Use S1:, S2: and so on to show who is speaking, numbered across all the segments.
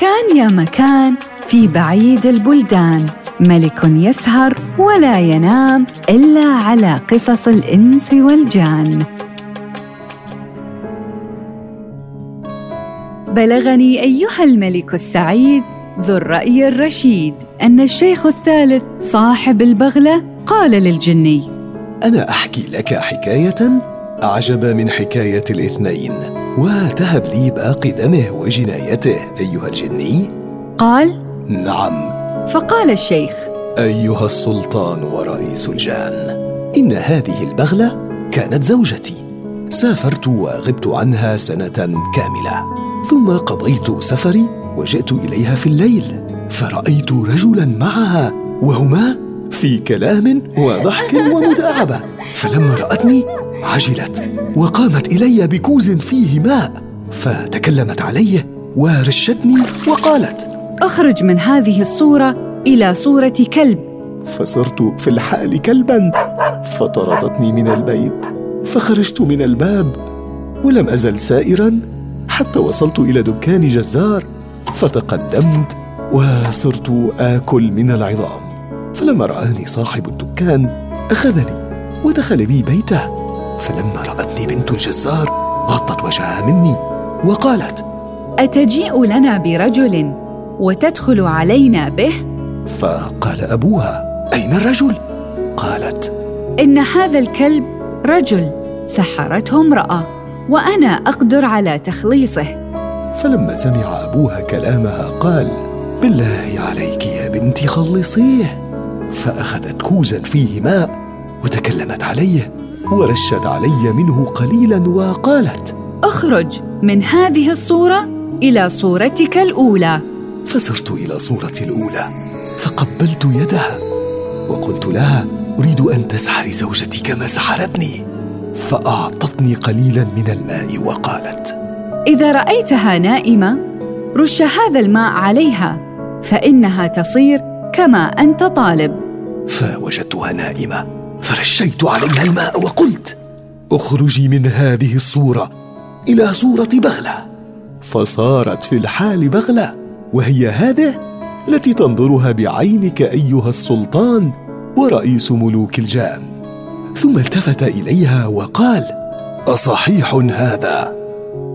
S1: كان يا مكان في بعيد البلدان. ملك يسهر ولا ينام إلا على قصص الإنس والجان. بلغني أيها الملك السعيد ذو الرأي الرشيد أن الشيخ الثالث صاحب البغلة قال للجني
S2: أنا أحكي لك حكاية أعجب من حكاية الاثنين. وتهب لي باقي دمه وجنايته أيها الجني.
S1: قال
S2: نعم.
S1: فقال الشيخ
S2: أيها السلطان ورئيس الجان إن هذه البغلة كانت زوجتي. سافرت وغبت عنها سنة كاملة ثم قضيت سفري وجئت إليها في الليل فرأيت رجلا معها وهما في كلام وضحك ومداعبة فلما رأتني عجلت وقامت إلي بكوز فيه ماء فتكلمت علي ورشتني وقالت
S1: أخرج من هذه الصورة إلى صورة كلب.
S2: فصرت في الحال كلبا فطردتني من البيت فخرجت من الباب ولم أزل سائرا حتى وصلت إلى دكان جزار فتقدمت وصرت آكل من العظام. فلما رآني صاحب الدكان أخذني ودخل بي بيته. فلما رأتني بنت الجزار غطت وجهها مني وقالت
S1: أتجيء لنا برجل وتدخل علينا به؟
S2: فقال أبوها أين الرجل؟ قالت
S1: إن هذا الكلب رجل سحرته امرأة وأنا أقدر على تخليصه.
S2: فلما سمع أبوها كلامها قال بالله عليك يا بنتي خلصيه. فأخذت كوزا فيه ماء وتكلمت عليه. ورشت علي منه قليلا وقالت
S1: أخرج من هذه الصورة إلى صورتك الأولى.
S2: فسرت إلى صورتي الأولى فقبلت يدها وقلت لها أريد أن تسحري زوجتي كما سحرتني. فأعطتني قليلا من الماء وقالت
S1: إذا رأيتها نائمة رش هذا الماء عليها فإنها تصير كما أنت طالب.
S2: فوجدتها نائمة. فرشيت عليها الماء وقلت أخرجي من هذه الصورة إلى صورة بغلة. فصارت في الحال بغلة وهي هذه التي تنظرها بعينك أيها السلطان ورئيس ملوك الجان. ثم التفت إليها وقال أصحيح هذا.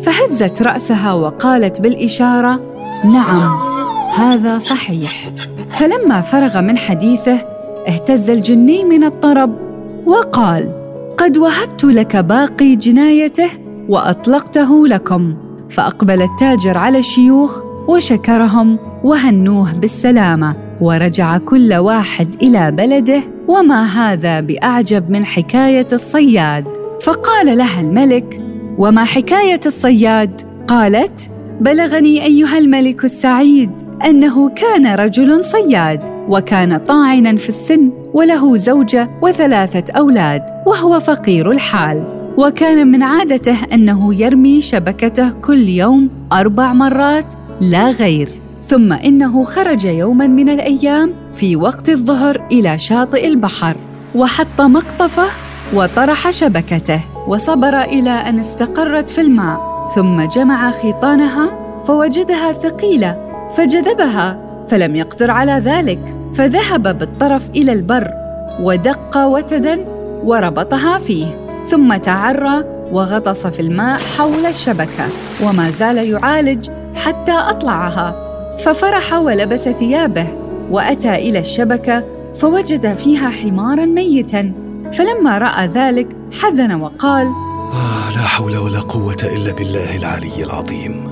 S1: فهزت رأسها وقالت بالإشارة نعم هذا صحيح. فلما فرغ من حديثه اهتز الجني من الطرب وقال قد وهبت لك باقي جنايته وأطلقته لكم. فأقبل التاجر على الشيوخ وشكرهم وهنوه بالسلامة ورجع كل واحد إلى بلده وما هذا بأعجب من حكاية الصياد؟ فقال لها الملك وما حكاية الصياد؟ قالت بلغني أيها الملك السعيد أنه كان رجل صياد. وكان طاعنا في السن وله زوجة وثلاثة أولاد وهو فقير الحال. وكان من عادته أنه يرمي شبكته كل يوم أربع مرات لا غير. ثم إنه خرج يوما من الأيام في وقت الظهر إلى شاطئ البحر وحط مقطفه وطرح شبكته وصبر إلى أن استقرت في الماء. ثم جمع خيطانها فوجدها ثقيلة فجذبها فلم يقدر على ذلك فذهب بالطرف إلى البر ودق وتدا وربطها فيه ثم تعرى وغطس في الماء حول الشبكة وما زال يعالج حتى أطلعها. ففرح ولبس ثيابه وأتى إلى الشبكة فوجد فيها حمارا ميتا. فلما رأى ذلك حزن وقال
S2: آه لا حول ولا قوة إلا بالله العلي العظيم.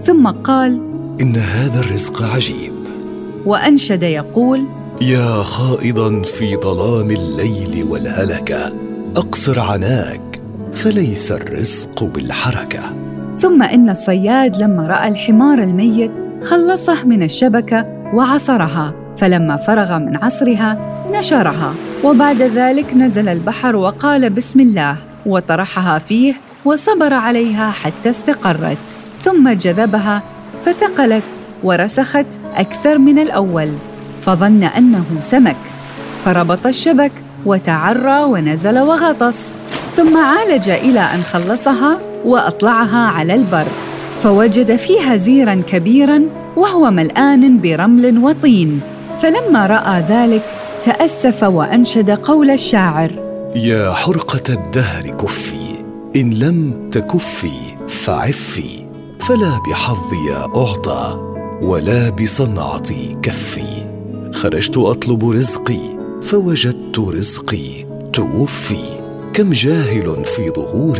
S1: ثم قال
S2: إن هذا الرزق عجيب.
S1: وأنشد يقول
S2: يا خائضا في ظلام الليل والهلكة أقصر عناك فليس الرزق بالحركة.
S1: ثم إن الصياد لما رأى الحمار الميت خلصه من الشبكة وعصرها فلما فرغ من عصرها نشرها. وبعد ذلك نزل البحر وقال بسم الله وطرحها فيه وصبر عليها حتى استقرت. ثم جذبها فثقلت ورسخت أكثر من الأول فظن أنه سمك. فربط الشبك وتعرى ونزل وغطس ثم عالج إلى أن خلصها وأطلعها على البر. فوجد فيها زيرا كبيرا وهو ملآن برمل وطين. فلما رأى ذلك تأسف وأنشد قول الشاعر.
S2: يا حرقة الدهر كفي إن لم تكفي فعفي فلا بحظي أعطى. ولا بصنعتي كفي. خرجت أطلب رزقي فوجدت رزقي توفي. كم جاهل في ظهور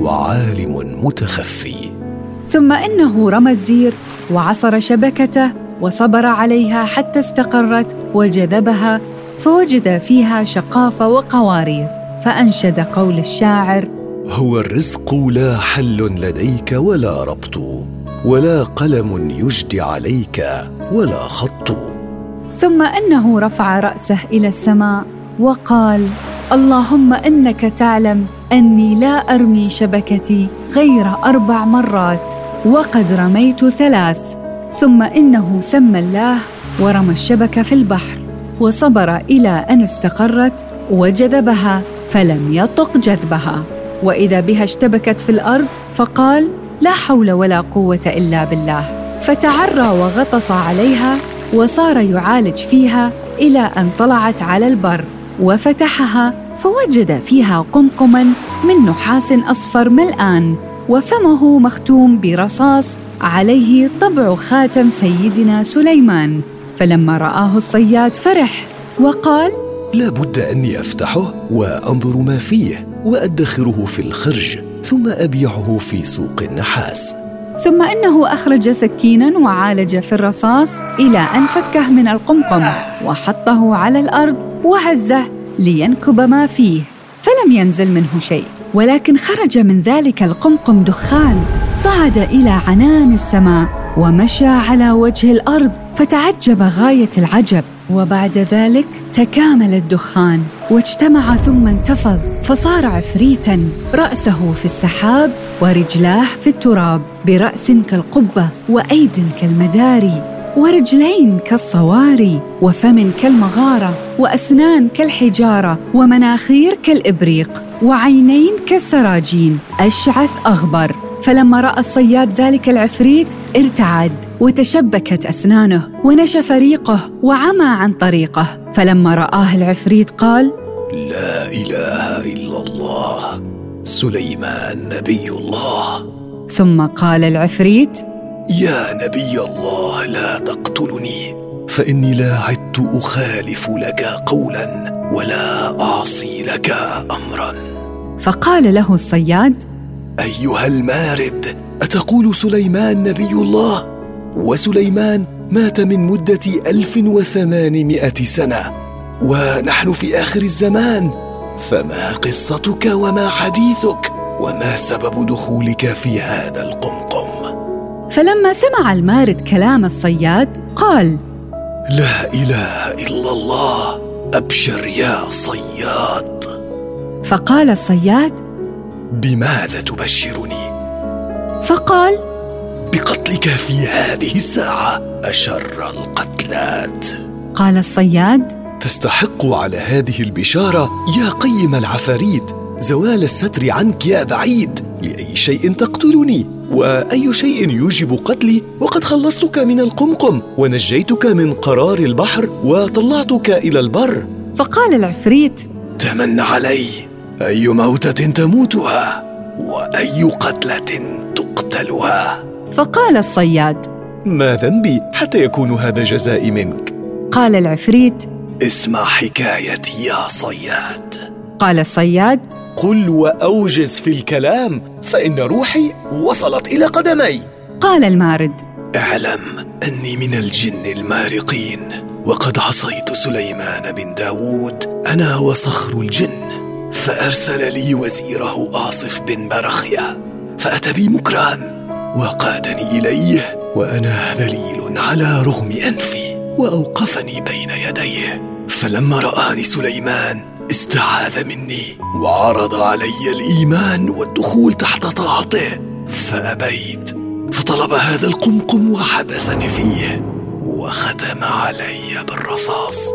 S2: وعالم متخفي.
S1: ثم إنه رمى الزير وعصر شبكته وصبر عليها حتى استقرت وجذبها فوجد فيها شقافه وقوارير فأنشد قول الشاعر
S2: هو الرزق لا حل لديك ولا ربط. ولا قلم يجدي عليك ولا خط.
S1: ثم أنه رفع رأسه إلى السماء وقال اللهم إنك تعلم أني لا أرمي شبكتي غير أربع مرات وقد رميت ثلاث. ثم إنه سمى الله ورمى الشبكه في البحر وصبر إلى أن استقرت وجذبها فلم يطق جذبها. وإذا بها اشتبكت في الأرض فقال لا حول ولا قوة إلا بالله. فتعرى وغطس عليها وصار يعالج فيها إلى أن طلعت على البر. وفتحها فوجد فيها قمقما من نحاس أصفر ملآن وفمه مختوم برصاص عليه طبع خاتم سيدنا سليمان. فلما رآه الصياد فرح وقال
S2: لا بد أني أفتحه وأنظر ما فيه وأدخره في الخرج. ثم أبيعه في سوق النحاس.
S1: ثم إنه أخرج سكينا وعالج في الرصاص إلى أن فكه من القمقم وحطه على الأرض وهزه لينكب ما فيه فلم ينزل منه شيء. ولكن خرج من ذلك القمقم دخان صعد إلى عنان السماء ومشى على وجه الأرض فتعجب غاية العجب. وبعد ذلك تكامل الدخان واجتمع ثم انتفض فصار عفريتا. رأسه في السحاب ورجلاه في التراب برأس كالقبة وأيد كالمداري ورجلين كالصواري وفم كالمغارة وأسنان كالحجارة ومناخير كالإبريق وعينين كالسراجين. أشعث أغبر. فلما رأى الصياد ذلك العفريت ارتعد وتشبكت أسنانه ونشف ريقه وعمى عن طريقه. فلما رآه العفريت قال
S2: لا إله إلا الله سليمان نبي الله.
S1: ثم قال العفريت
S2: يا نبي الله لا تقتلني فإني لا عدت أخالف لك قولا ولا أعصي لك امرا.
S1: فقال له الصياد
S2: أيها المارد أتقول سليمان نبي الله؟ وسليمان مات من مدة ألف وثمانمائة سنة ونحن في آخر الزمان. فما قصتك وما حديثك؟ وما سبب دخولك في هذا القمقم؟
S1: فلما سمع المارد كلام الصياد قال
S2: لا إله إلا الله أبشر يا صياد.
S1: فقال الصياد
S2: بماذا تبشرني؟
S1: فقال
S2: بقتلك في هذه الساعة أشر القتلات.
S1: قال الصياد
S2: تستحق على هذه البشارة يا قيم العفاريت زوال الستر عنك يا بعيد لأي شيء تقتلني وأي شيء يوجب قتلي. وقد خلصتك من القمقم ونجيتك من قرار البحر وطلعتك إلى البر.
S1: فقال العفريت
S2: تمن علي. أي موتة تموتها وأي قتلة تقتلها؟
S1: فقال الصياد
S2: ما ذنبي حتى يكون هذا جزائي منك.
S1: قال العفريت
S2: اسمع حكايتي يا صياد.
S1: قال الصياد
S2: قل وأوجز في الكلام فإن روحي وصلت إلى قدمي.
S1: قال المارد
S2: اعلم أني من الجن المارقين وقد عصيت سليمان بن داود أنا وصخر الجن. فأرسل لي وزيره آصف بن برخيا فأتى بي مكران وقادني إليه وأنا ذليل على رغم أنفي وأوقفني بين يديه. فلما رآني سليمان استعاذ مني وعرض علي الإيمان والدخول تحت طاعته. فأبيت فطلب هذا القمقم وحبسني فيه وختم علي بالرصاص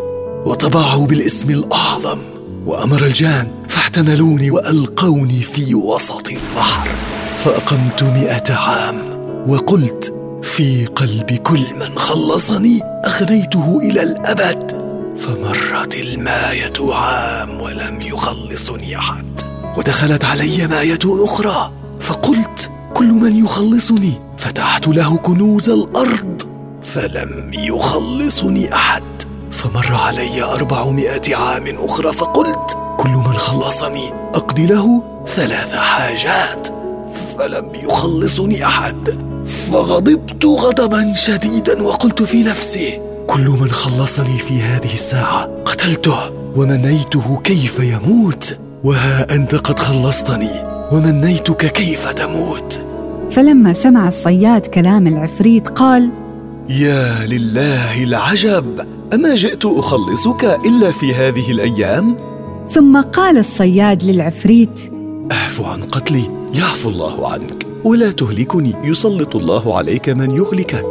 S2: وطبعه بالاسم الأعظم. وأمر الجان فاحتملوني وألقوني في وسط البحر. فأقمت مئة عام وقلت في قلب كل من خلصني اغنيته إلى الأبد. فمرت الماية عام ولم يخلصني أحد. ودخلت علي ماية أخرى فقلت كل من يخلصني. فتحت له كنوز الأرض فلم يخلصني أحد. فمر علي أربعمائة عام أخرى فقلت كل من خلصني أقضي له ثلاث حاجات فلم يخلصني أحد فغضبت غضبا شديدا وقلت في نفسي كل من خلصني في هذه الساعة قتلته ومنيته كيف يموت وها أنت قد خلصتني ومنيتك كيف تموت.
S1: فلما سمع الصياد كلام العفريت قال
S2: يا لله العجب أما جئت أخلصك إلا في هذه الأيام؟
S1: ثم قال الصياد للعفريت
S2: اعف عن قتلي يعفو الله عنك ولا تهلكني يسلط الله عليك من يهلكك.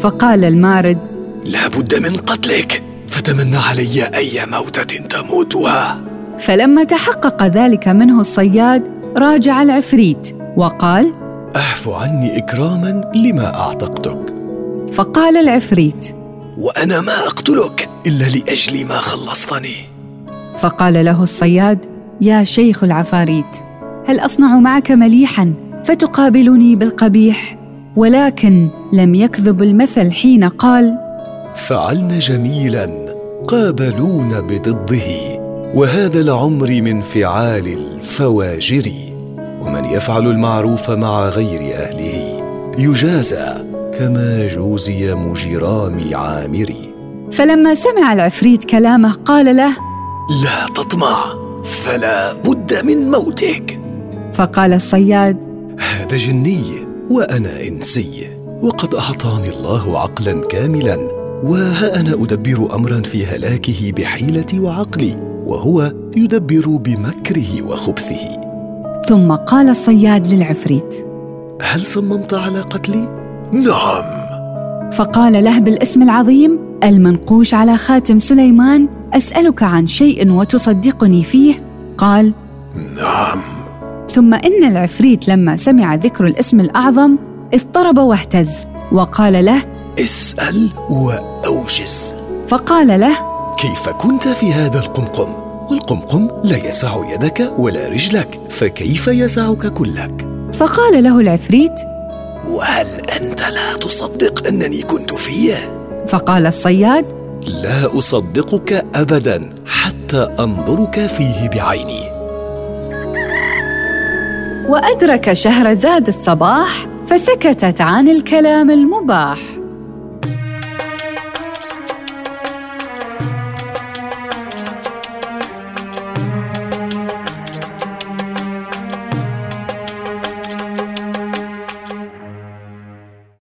S1: فقال المارد
S2: لا بد من قتلك فتمنى علي أي موتة تموتها.
S1: فلما تحقق ذلك منه الصياد راجع العفريت وقال
S2: اعف عني إكراما لما أعتقتك.
S1: فقال العفريت
S2: وأنا ما أقتلك إلا لأجل ما خلصتني.
S1: فقال له الصياد يا شيخ العفاريت هل أصنع معك مليحا فتقابلني بالقبيح؟ ولكن لم يكذب المثل حين قال
S2: فعلن جميلا قابلون بضده وهذا العمر من فعال الفواجر. ومن يفعل المعروف مع غير أهله يجازى. كما جوزي مجرام عامري.
S1: فلما سمع العفريت كلامه قال له
S2: لا تطمع فلا بد من موتك.
S1: فقال الصياد
S2: هذا جني وأنا إنسي وقد أعطاني الله عقلا كاملا وها أنا أدبر امرا في هلاكه بحيلتي وعقلي وهو يدبر بمكره وخبثه.
S1: ثم قال الصياد للعفريت
S2: هل صممت على قتلي؟ نعم.
S1: فقال له بالاسم العظيم المنقوش على خاتم سليمان أسألك عن شيء وتصدقني فيه؟ قال
S2: نعم.
S1: ثم إن العفريت لما سمع ذكر الاسم الأعظم اضطرب واهتز وقال له
S2: اسأل وأوجز.
S1: فقال له
S2: كيف كنت في هذا القمقم؟ والقمقم لا يسع يدك ولا رجلك فكيف يسعك كلك؟
S1: فقال له العفريت
S2: وهل أنت لا تصدق أنني كنت فيه؟
S1: فقال الصياد
S2: لا أصدقك ابدا حتى أنظرك فيه بعيني.
S1: وأدرك شهرزاد الصباح فسكتت عن الكلام المباح.